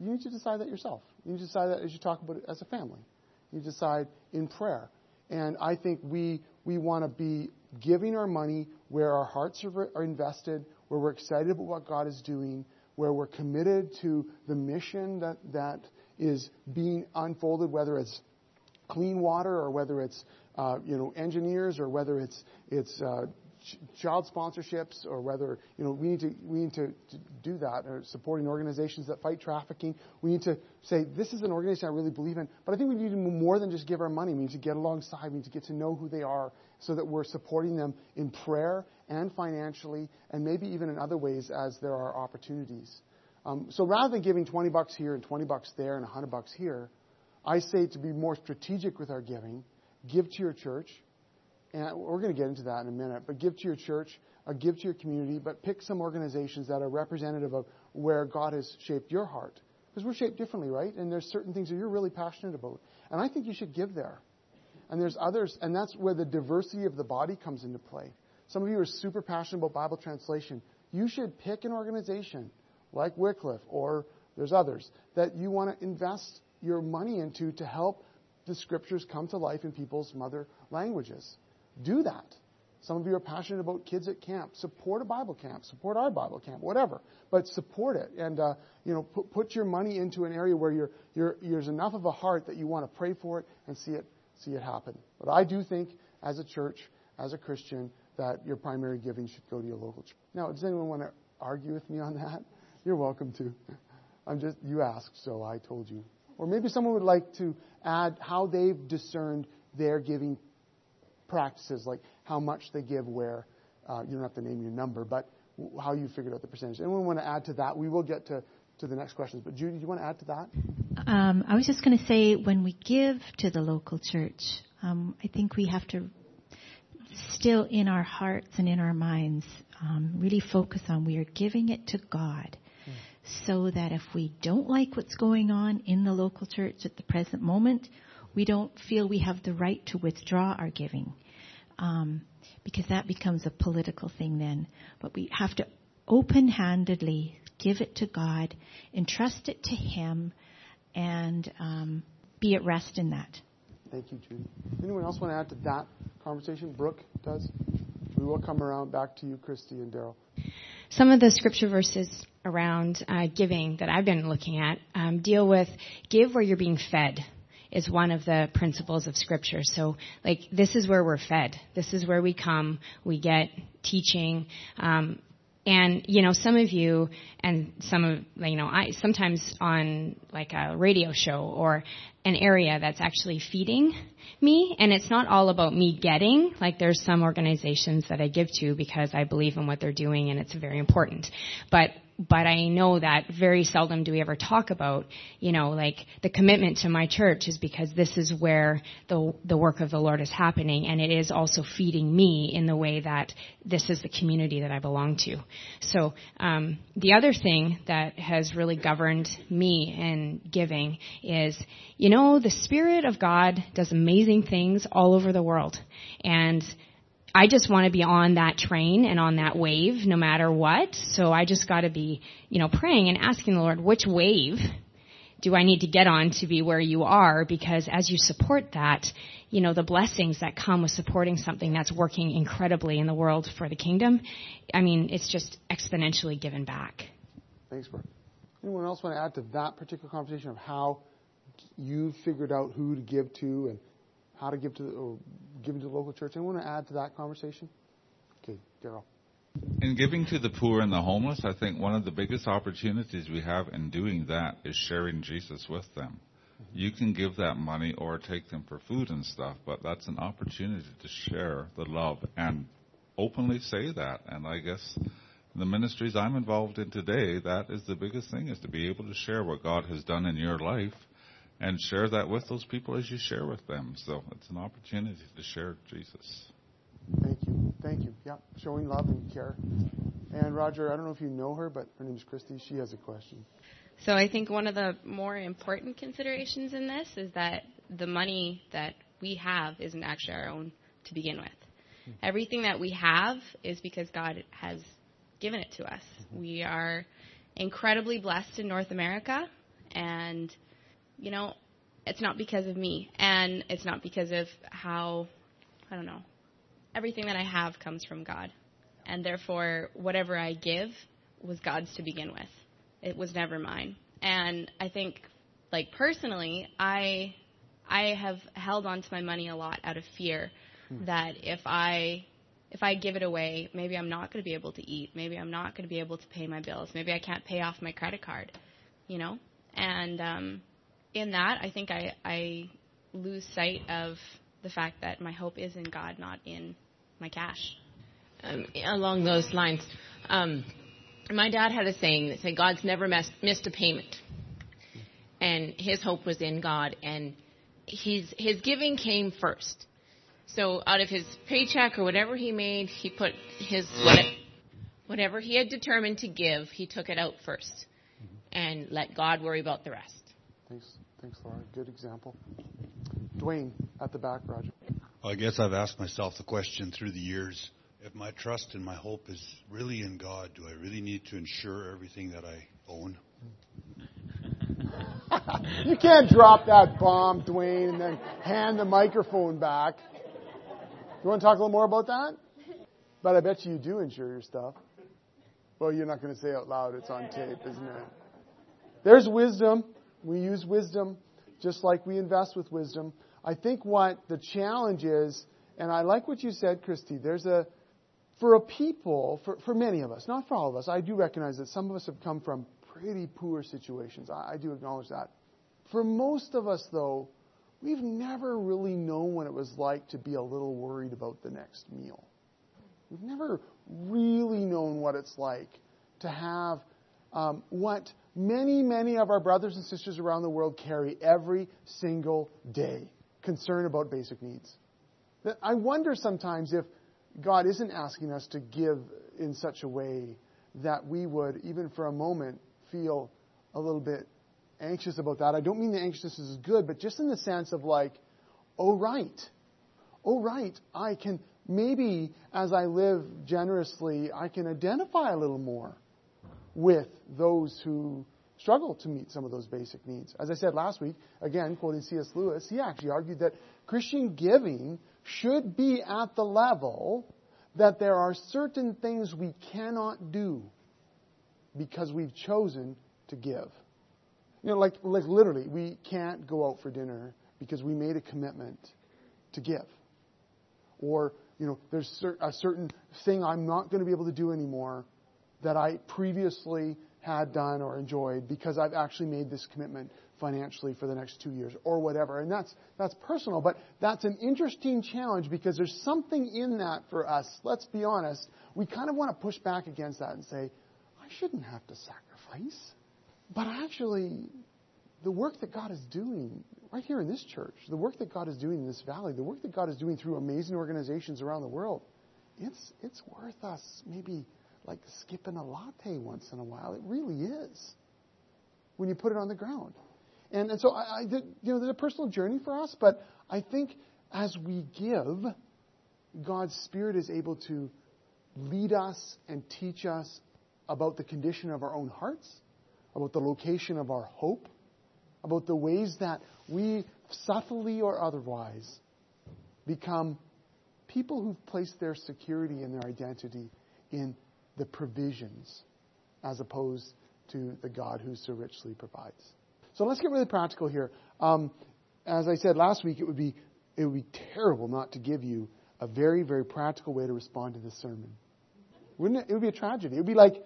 you need to decide that yourself. You need to decide that as you talk about it as a family. You decide in prayer. And I think we, we want to be giving our money where our hearts are, are invested, where we're excited about what God is doing, where we're committed to the mission that, that is being unfolded, whether it's clean water or whether it's uh, you know engineers or whether it's it's uh, child sponsorships or whether you know we need to we need to, to, do that or supporting organizations that fight trafficking. We need to say this is an organization I really believe in. But I think we need to more than just give our money. We need to get alongside. We need to get to know who they are so that we're supporting them in prayer and financially and maybe even in other ways as there are opportunities. Um, so rather than giving 20 bucks here and 20 bucks there and 100 bucks here, I say to be more strategic with our giving, give to your church and we're going to get into that in a minute, but give to your church, or give to your community, but pick some organizations that are representative of where God has shaped your heart. Because we're shaped differently, right? And there's certain things that you're really passionate about. And I think you should give there. And there's others, and that's where the diversity of the body comes into play. Some of you are super passionate about Bible translation. You should pick an organization like Wycliffe, or there's others, that you want to invest your money into to help the scriptures come to life in people's mother languages do that. Some of you are passionate about kids at camp. Support a Bible camp. Support our Bible camp. Whatever, but support it, and uh, you know, put, put your money into an area where you're, you're, there's enough of a heart that you want to pray for it and see it see it happen. But I do think, as a church, as a Christian, that your primary giving should go to your local church. Now, does anyone want to argue with me on that? You're welcome to. I'm just you asked, so I told you. Or maybe someone would like to add how they've discerned their giving practices, like how much they give where. Uh, you don't have to name your number, but how you figured out the percentage. Anyone want to add to that? We will get to, to the next questions. But Judy, do you want to add to that? Um, I was just going to say when we give to the local church, um, I think we have to still in our hearts and in our minds um, really focus on we are giving it to God. So that if we don't like what's going on in the local church at the present moment, we don't feel we have the right to withdraw our giving um, because that becomes a political thing then. But we have to open handedly give it to God, entrust it to Him, and um, be at rest in that. Thank you, Judy. Anyone else want to add to that conversation? Brooke does. We will come around back to you, Christy and Daryl. Some of the scripture verses around uh, giving that I've been looking at um, deal with give where you're being fed is one of the principles of scripture. So like this is where we're fed. This is where we come. We get teaching. Um, and you know, some of you and some of you know, I sometimes on like a radio show or an area that's actually feeding me and it's not all about me getting like there's some organizations that I give to because I believe in what they're doing and it's very important but but I know that very seldom do we ever talk about, you know, like the commitment to my church is because this is where the the work of the Lord is happening, and it is also feeding me in the way that this is the community that I belong to. So um, the other thing that has really governed me in giving is, you know, the Spirit of God does amazing things all over the world, and I just want to be on that train and on that wave no matter what. So I just got to be, you know, praying and asking the Lord, which wave do I need to get on to be where you are? Because as you support that, you know, the blessings that come with supporting something that's working incredibly in the world for the kingdom, I mean, it's just exponentially given back. Thanks, Brooke. Anyone else want to add to that particular conversation of how you figured out who to give to and how to give to the, or giving to the local church. Anyone want to add to that conversation? Okay, Daryl. In giving to the poor and the homeless, I think one of the biggest opportunities we have in doing that is sharing Jesus with them. Mm-hmm. You can give that money or take them for food and stuff, but that's an opportunity to share the love and openly say that. And I guess the ministries I'm involved in today, that is the biggest thing is to be able to share what God has done in your life and share that with those people as you share with them. So it's an opportunity to share Jesus. Thank you. Thank you. Yeah, showing love and care. And Roger, I don't know if you know her, but her name is Christy. She has a question. So I think one of the more important considerations in this is that the money that we have isn't actually our own to begin with. Mm-hmm. Everything that we have is because God has given it to us. Mm-hmm. We are incredibly blessed in North America, and you know, it's not because of me, and it's not because of how, I don't know, everything that I have comes from God, and therefore whatever I give was God's to begin with. It was never mine, and I think, like personally, I I have held on to my money a lot out of fear hmm. that if I if I give it away, maybe I'm not going to be able to eat. Maybe I'm not going to be able to pay my bills. Maybe I can't pay off my credit card, you know? And um, in that, I think I, I lose sight of the fact that my hope is in God, not in my cash. Um, along those lines, um, my dad had a saying that said, God's never missed, missed a payment. And his hope was in God, and his, his giving came first. So out of his paycheck or whatever he made, he put his whatever he had determined to give, he took it out first, and let God worry about the rest. Thanks, thanks, Laura. Good example. Dwayne at the back, Roger. I guess I've asked myself the question through the years: if my trust and my hope is really in God, do I really need to insure everything that I own? you can't drop that bomb, Dwayne, and then hand the microphone back. You want to talk a little more about that? But I bet you you do insure your stuff. Well, you're not going to say out loud. It's on tape, isn't it? There's wisdom. We use wisdom just like we invest with wisdom. I think what the challenge is, and I like what you said, Christy, there's a, for a people, for, for many of us, not for all of us, I do recognize that some of us have come from pretty poor situations. I, I do acknowledge that. For most of us, though, we've never really known what it was like to be a little worried about the next meal. We've never really known what it's like to have um, what many, many of our brothers and sisters around the world carry every single day concern about basic needs. I wonder sometimes if God isn't asking us to give in such a way that we would, even for a moment, feel a little bit anxious about that. I don't mean the anxiousness is good, but just in the sense of like, oh, right. Oh, right. I can, maybe as I live generously, I can identify a little more with those who struggle to meet some of those basic needs. As I said last week, again, quoting C.S. Lewis, he actually argued that Christian giving should be at the level that there are certain things we cannot do because we've chosen to give. You know, like, like literally, we can't go out for dinner because we made a commitment to give. Or, you know, there's a certain thing I'm not going to be able to do anymore that I previously had done or enjoyed because I've actually made this commitment financially for the next two years or whatever. And that's, that's personal, but that's an interesting challenge because there's something in that for us. Let's be honest. We kind of want to push back against that and say, I shouldn't have to sacrifice. But actually, the work that God is doing right here in this church, the work that God is doing in this valley, the work that God is doing through amazing organizations around the world, it's, it's worth us maybe like skipping a latte once in a while. It really is when you put it on the ground. And, and so I, I did, you know, there's a personal journey for us, but I think as we give, God's Spirit is able to lead us and teach us about the condition of our own hearts about the location of our hope, about the ways that we, subtly or otherwise, become people who've placed their security and their identity in the provisions as opposed to the God who so richly provides. So let's get really practical here. Um, as I said last week, it would be it would be terrible not to give you a very very practical way to respond to this sermon. Wouldn't it? It would be a tragedy. It would be like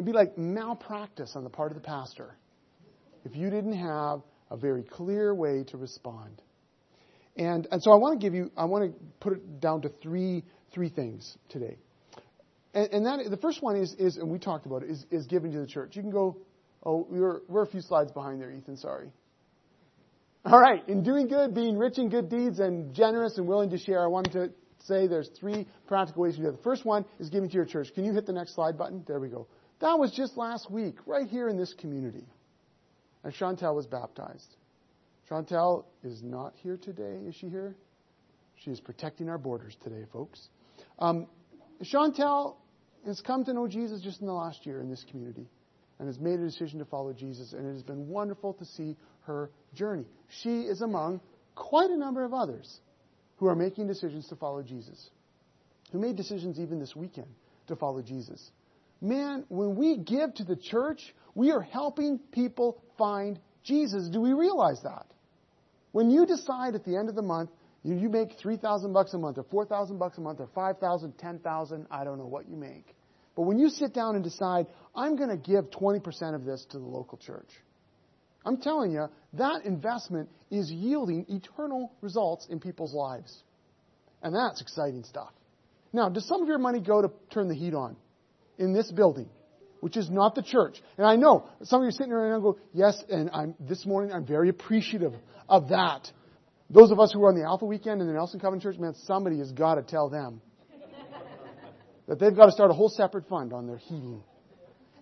It'd be like malpractice on the part of the pastor if you didn't have a very clear way to respond. And, and so I want to give you, I want to put it down to three, three things today. And, and that, the first one is, is, and we talked about it, is, is giving to the church. You can go, oh, we're, we're a few slides behind there, Ethan, sorry. All right, in doing good, being rich in good deeds and generous and willing to share, I wanted to say there's three practical ways to do it. The first one is giving to your church. Can you hit the next slide button? There we go. That was just last week, right here in this community. And Chantel was baptized. Chantel is not here today. Is she here? She is protecting our borders today, folks. Um, Chantel has come to know Jesus just in the last year in this community. and has made a decision to follow Jesus, and it has been wonderful to see her journey. She is among quite a number of others who are making decisions to follow Jesus, who made decisions even this weekend to follow Jesus. Man, when we give to the church, we are helping people find Jesus. Do we realize that? When you decide at the end of the month, you, you make 3,000 bucks a month or 4,000 bucks a month or 5,000, 10,000, I don't know what you make. But when you sit down and decide, I'm going to give 20% of this to the local church, I'm telling you, that investment is yielding eternal results in people's lives. And that's exciting stuff. Now, does some of your money go to turn the heat on in this building, which is not the church? And I know some of you are sitting there and go, yes, and I'm, this morning I'm very appreciative of that. Those of us who are on the Alpha weekend in the Nelson Covenant Church, man, somebody has got to tell them that they've got to start a whole separate fund on their heating.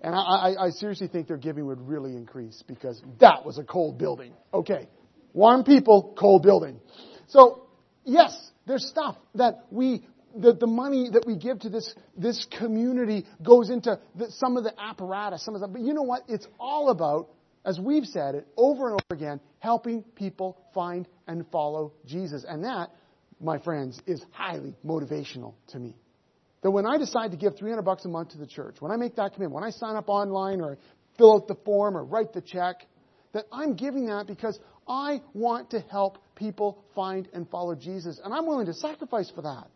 And I, I, I seriously think their giving would really increase because that was a cold building. Okay. Warm people, cold building. So, yes, there's stuff that we, that the money that we give to this, this community goes into the, some of the apparatus, some of the, but you know what? It's all about, as we've said it over and over again, helping people find and follow Jesus. And that, my friends, is highly motivational to me. That when I decide to give 300 bucks a month to the church, when I make that commitment, when I sign up online or fill out the form or write the check, that I'm giving that because I want to help people find and follow Jesus. And I'm willing to sacrifice for that.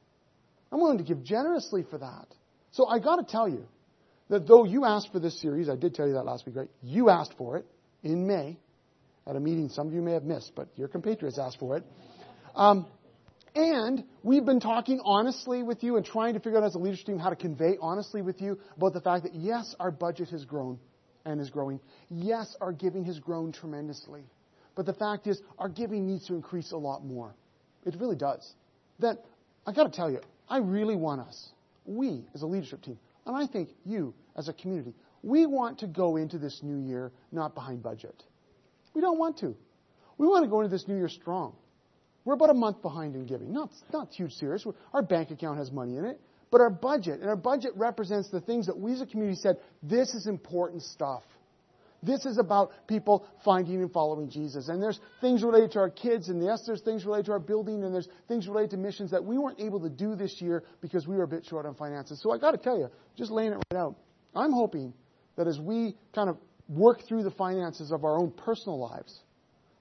I'm willing to give generously for that. So I got to tell you that though you asked for this series, I did tell you that last week, right? You asked for it in May at a meeting some of you may have missed, but your compatriots asked for it. Um, and we've been talking honestly with you and trying to figure out as a leadership team how to convey honestly with you about the fact that yes, our budget has grown and is growing. Yes, our giving has grown tremendously. But the fact is, our giving needs to increase a lot more. It really does. That, I gotta tell you, I really want us, we as a leadership team, and I think you as a community, we want to go into this new year not behind budget. We don't want to. We want to go into this new year strong. We're about a month behind in giving. Not, not huge serious. Our bank account has money in it. But our budget, and our budget represents the things that we as a community said, this is important stuff. This is about people finding and following Jesus. And there's things related to our kids, and yes, there's things related to our building, and there's things related to missions that we weren't able to do this year because we were a bit short on finances. So I got to tell you, just laying it right out, I'm hoping that as we kind of work through the finances of our own personal lives,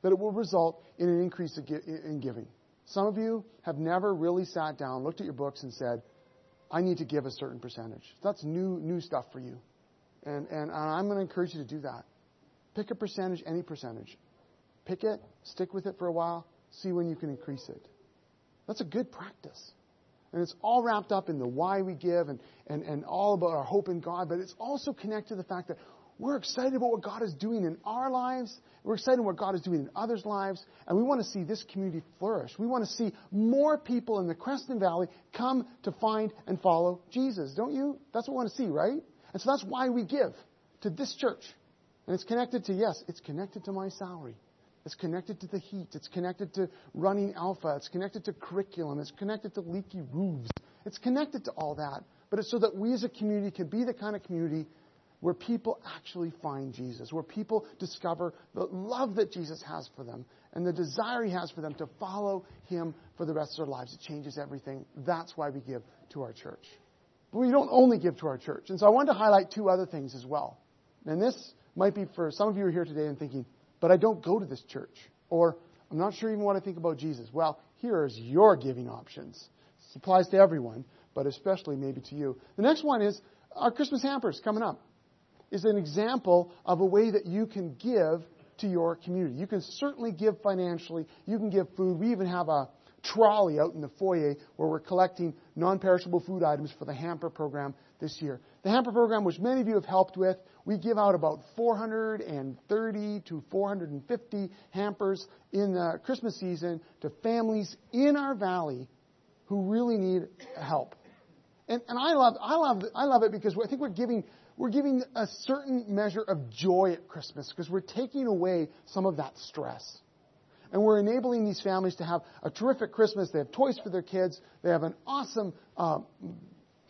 that it will result in an increase in giving. Some of you have never really sat down, looked at your books, and said, I need to give a certain percentage. That's new, new stuff for you. And, and I'm going to encourage you to do that. Pick a percentage, any percentage. Pick it, stick with it for a while, see when you can increase it. That's a good practice. And it's all wrapped up in the why we give and, and, and all about our hope in God, but it's also connected to the fact that we're excited about what God is doing in our lives. We're excited about what God is doing in others' lives. And we want to see this community flourish. We want to see more people in the Creston Valley come to find and follow Jesus. Don't you? That's what we want to see, right? And so that's why we give to this church. And it's connected to, yes, it's connected to my salary. It's connected to the heat. It's connected to running alpha. It's connected to curriculum. It's connected to leaky roofs. It's connected to all that. But it's so that we as a community can be the kind of community where people actually find Jesus, where people discover the love that Jesus has for them and the desire he has for them to follow him for the rest of their lives. It changes everything. That's why we give to our church. But we don't only give to our church. And so I wanted to highlight two other things as well. And this might be for some of you who are here today and thinking, but I don't go to this church. Or I'm not sure even what I think about Jesus. Well, here is your giving options. This applies to everyone, but especially maybe to you. The next one is our Christmas hampers coming up is an example of a way that you can give to your community. You can certainly give financially. You can give food. We even have a trolley out in the foyer where we're collecting non-perishable food items for the hamper program this year. The hamper program, which many of you have helped with, we give out about 430 to 450 hampers in the Christmas season to families in our valley who really need help. And, and I love, I love, I love it because I think we're giving we're giving a certain measure of joy at Christmas because we're taking away some of that stress. And we're enabling these families to have a terrific Christmas. They have toys for their kids. They have an awesome uh,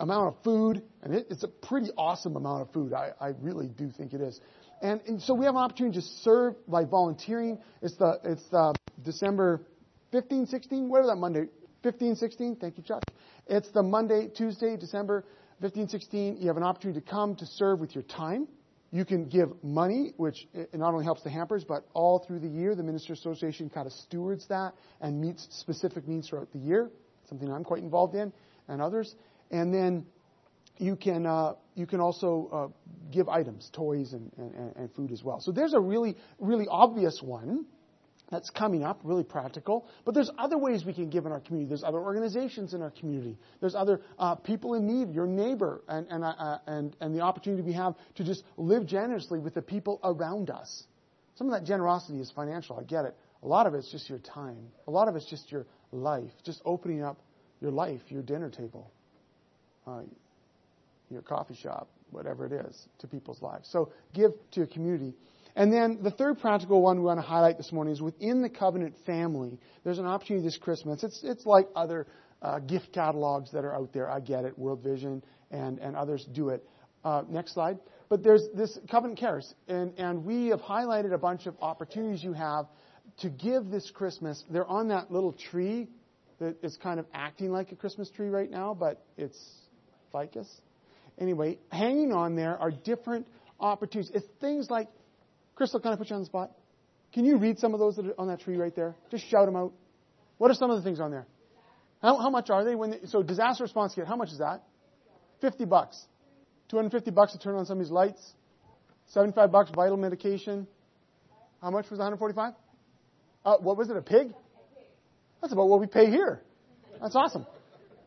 amount of food, and it, it's a pretty awesome amount of food. I, I really do think it is. And, and so we have an opportunity to serve by volunteering. It's the it's the December 15, 16, whatever that Monday, 15, 16. Thank you, Chuck. It's the Monday, Tuesday, December 15, 16. You have an opportunity to come to serve with your time. You can give money, which not only helps the hampers, but all through the year, the Minister Association kind of stewards that and meets specific needs throughout the year. Something I'm quite involved in, and others. And then you can uh, you can also uh, give items, toys, and, and, and food as well. So there's a really really obvious one that's coming up, really practical. But there's other ways we can give in our community. There's other organizations in our community. There's other uh, people in need, your neighbor, and, and, uh, and, and the opportunity we have to just live generously with the people around us. Some of that generosity is financial, I get it. A lot of it's just your time. A lot of it's just your life, just opening up your life, your dinner table, uh, your coffee shop, whatever it is, to people's lives. So give to your community. And then the third practical one we want to highlight this morning is within the covenant family. There's an opportunity this Christmas. It's it's like other uh, gift catalogs that are out there. I get it. World Vision and and others do it. Uh, next slide. But there's this covenant cares, and and we have highlighted a bunch of opportunities you have to give this Christmas. They're on that little tree that is kind of acting like a Christmas tree right now, but it's ficus. Anyway, hanging on there are different opportunities. It's things like Crystal, can I put you on the spot? Can you read some of those that are on that tree right there? Just shout them out. What are some of the things on there? How, how much are they? When they, so disaster response kit, how much is that? 50 bucks. 250 bucks to turn on somebody's lights. 75 bucks vital medication. How much was 145? Uh, what was it, a pig? That's about what we pay here. That's awesome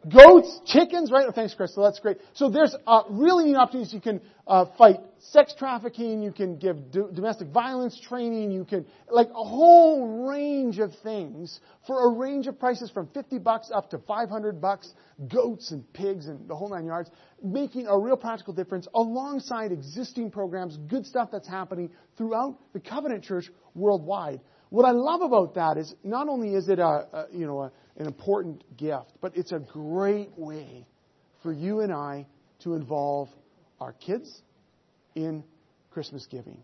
goats, chickens, right? Oh, thanks, Crystal. That's great. So there's uh, really neat opportunities. You can uh, fight sex trafficking. You can give do- domestic violence training. You can like a whole range of things for a range of prices from 50 bucks up to 500 bucks. Goats and pigs and the whole nine yards, making a real practical difference alongside existing programs. Good stuff that's happening throughout the Covenant Church worldwide. What I love about that is not only is it a, a you know a, an important gift, but it's a great way for you and I to involve our kids in Christmas giving.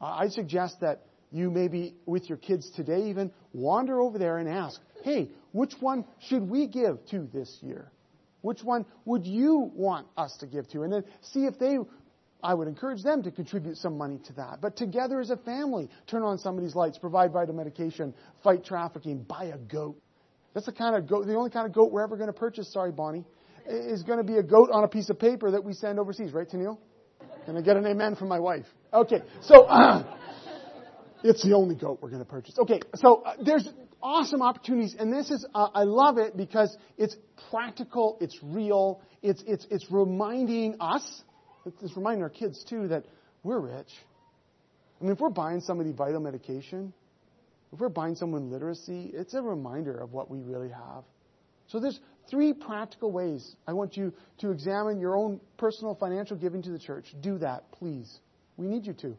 I suggest that you maybe with your kids today even wander over there and ask, hey, which one should we give to this year? Which one would you want us to give to? And then see if they I would encourage them to contribute some money to that. But together as a family, turn on somebody's lights, provide vital medication, fight trafficking, buy a goat. That's the kind of goat, the only kind of goat we're ever going to purchase, sorry, Bonnie, is going to be a goat on a piece of paper that we send overseas, right, Tennille? Can I get an amen from my wife? Okay, so uh, it's the only goat we're going to purchase. Okay, so uh, there's awesome opportunities, and this is uh, I love it because it's practical, it's real, it's it's it's reminding us it's reminding our kids, too, that we're rich. I mean, if we're buying somebody vital medication, if we're buying someone literacy, it's a reminder of what we really have. So there's three practical ways I want you to examine your own personal financial giving to the church. Do that, please. We need you to.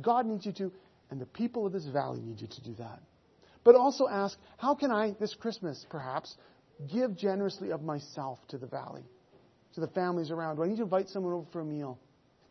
God needs you to, and the people of this valley need you to do that. But also ask, how can I, this Christmas perhaps, give generously of myself to the valley? To the families around? Do I need to invite someone over for a meal?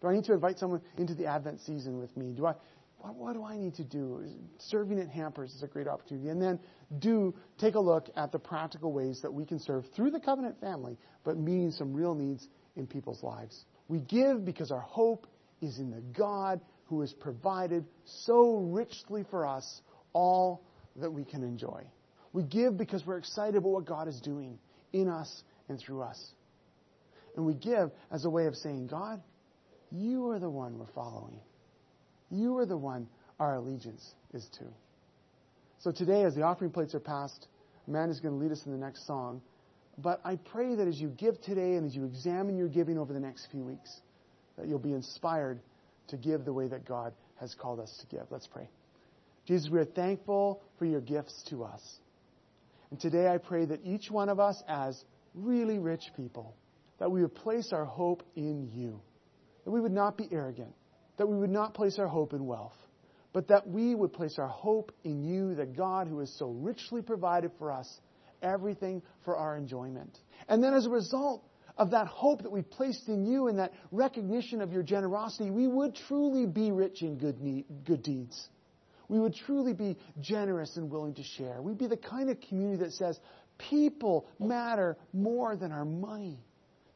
Do I need to invite someone into the Advent season with me? Do I, what, what do I need to do? Serving at Hampers is a great opportunity. And then do take a look at the practical ways that we can serve through the covenant family, but meeting some real needs in people's lives. We give because our hope is in the God who has provided so richly for us all that we can enjoy. We give because we're excited about what God is doing in us and through us. And we give as a way of saying, God, you are the one we're following. You are the one our allegiance is to. So today, as the offering plates are passed, man is going to lead us in the next song. But I pray that as you give today and as you examine your giving over the next few weeks, that you'll be inspired to give the way that God has called us to give. Let's pray. Jesus, we are thankful for your gifts to us. And today I pray that each one of us, as really rich people, that we would place our hope in you. That we would not be arrogant. That we would not place our hope in wealth. But that we would place our hope in you, the God who has so richly provided for us everything for our enjoyment. And then as a result of that hope that we've placed in you and that recognition of your generosity, we would truly be rich in good, need, good deeds. We would truly be generous and willing to share. We'd be the kind of community that says, people matter more than our money.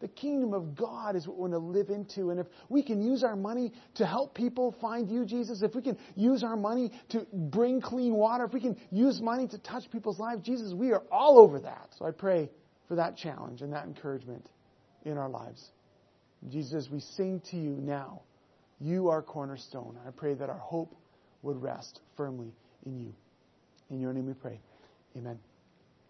The kingdom of God is what we want to live into. And if we can use our money to help people find you, Jesus, if we can use our money to bring clean water, if we can use money to touch people's lives, Jesus, we are all over that. So I pray for that challenge and that encouragement in our lives. Jesus, we sing to you now. You are cornerstone. I pray that our hope would rest firmly in you. In your name we pray. Amen.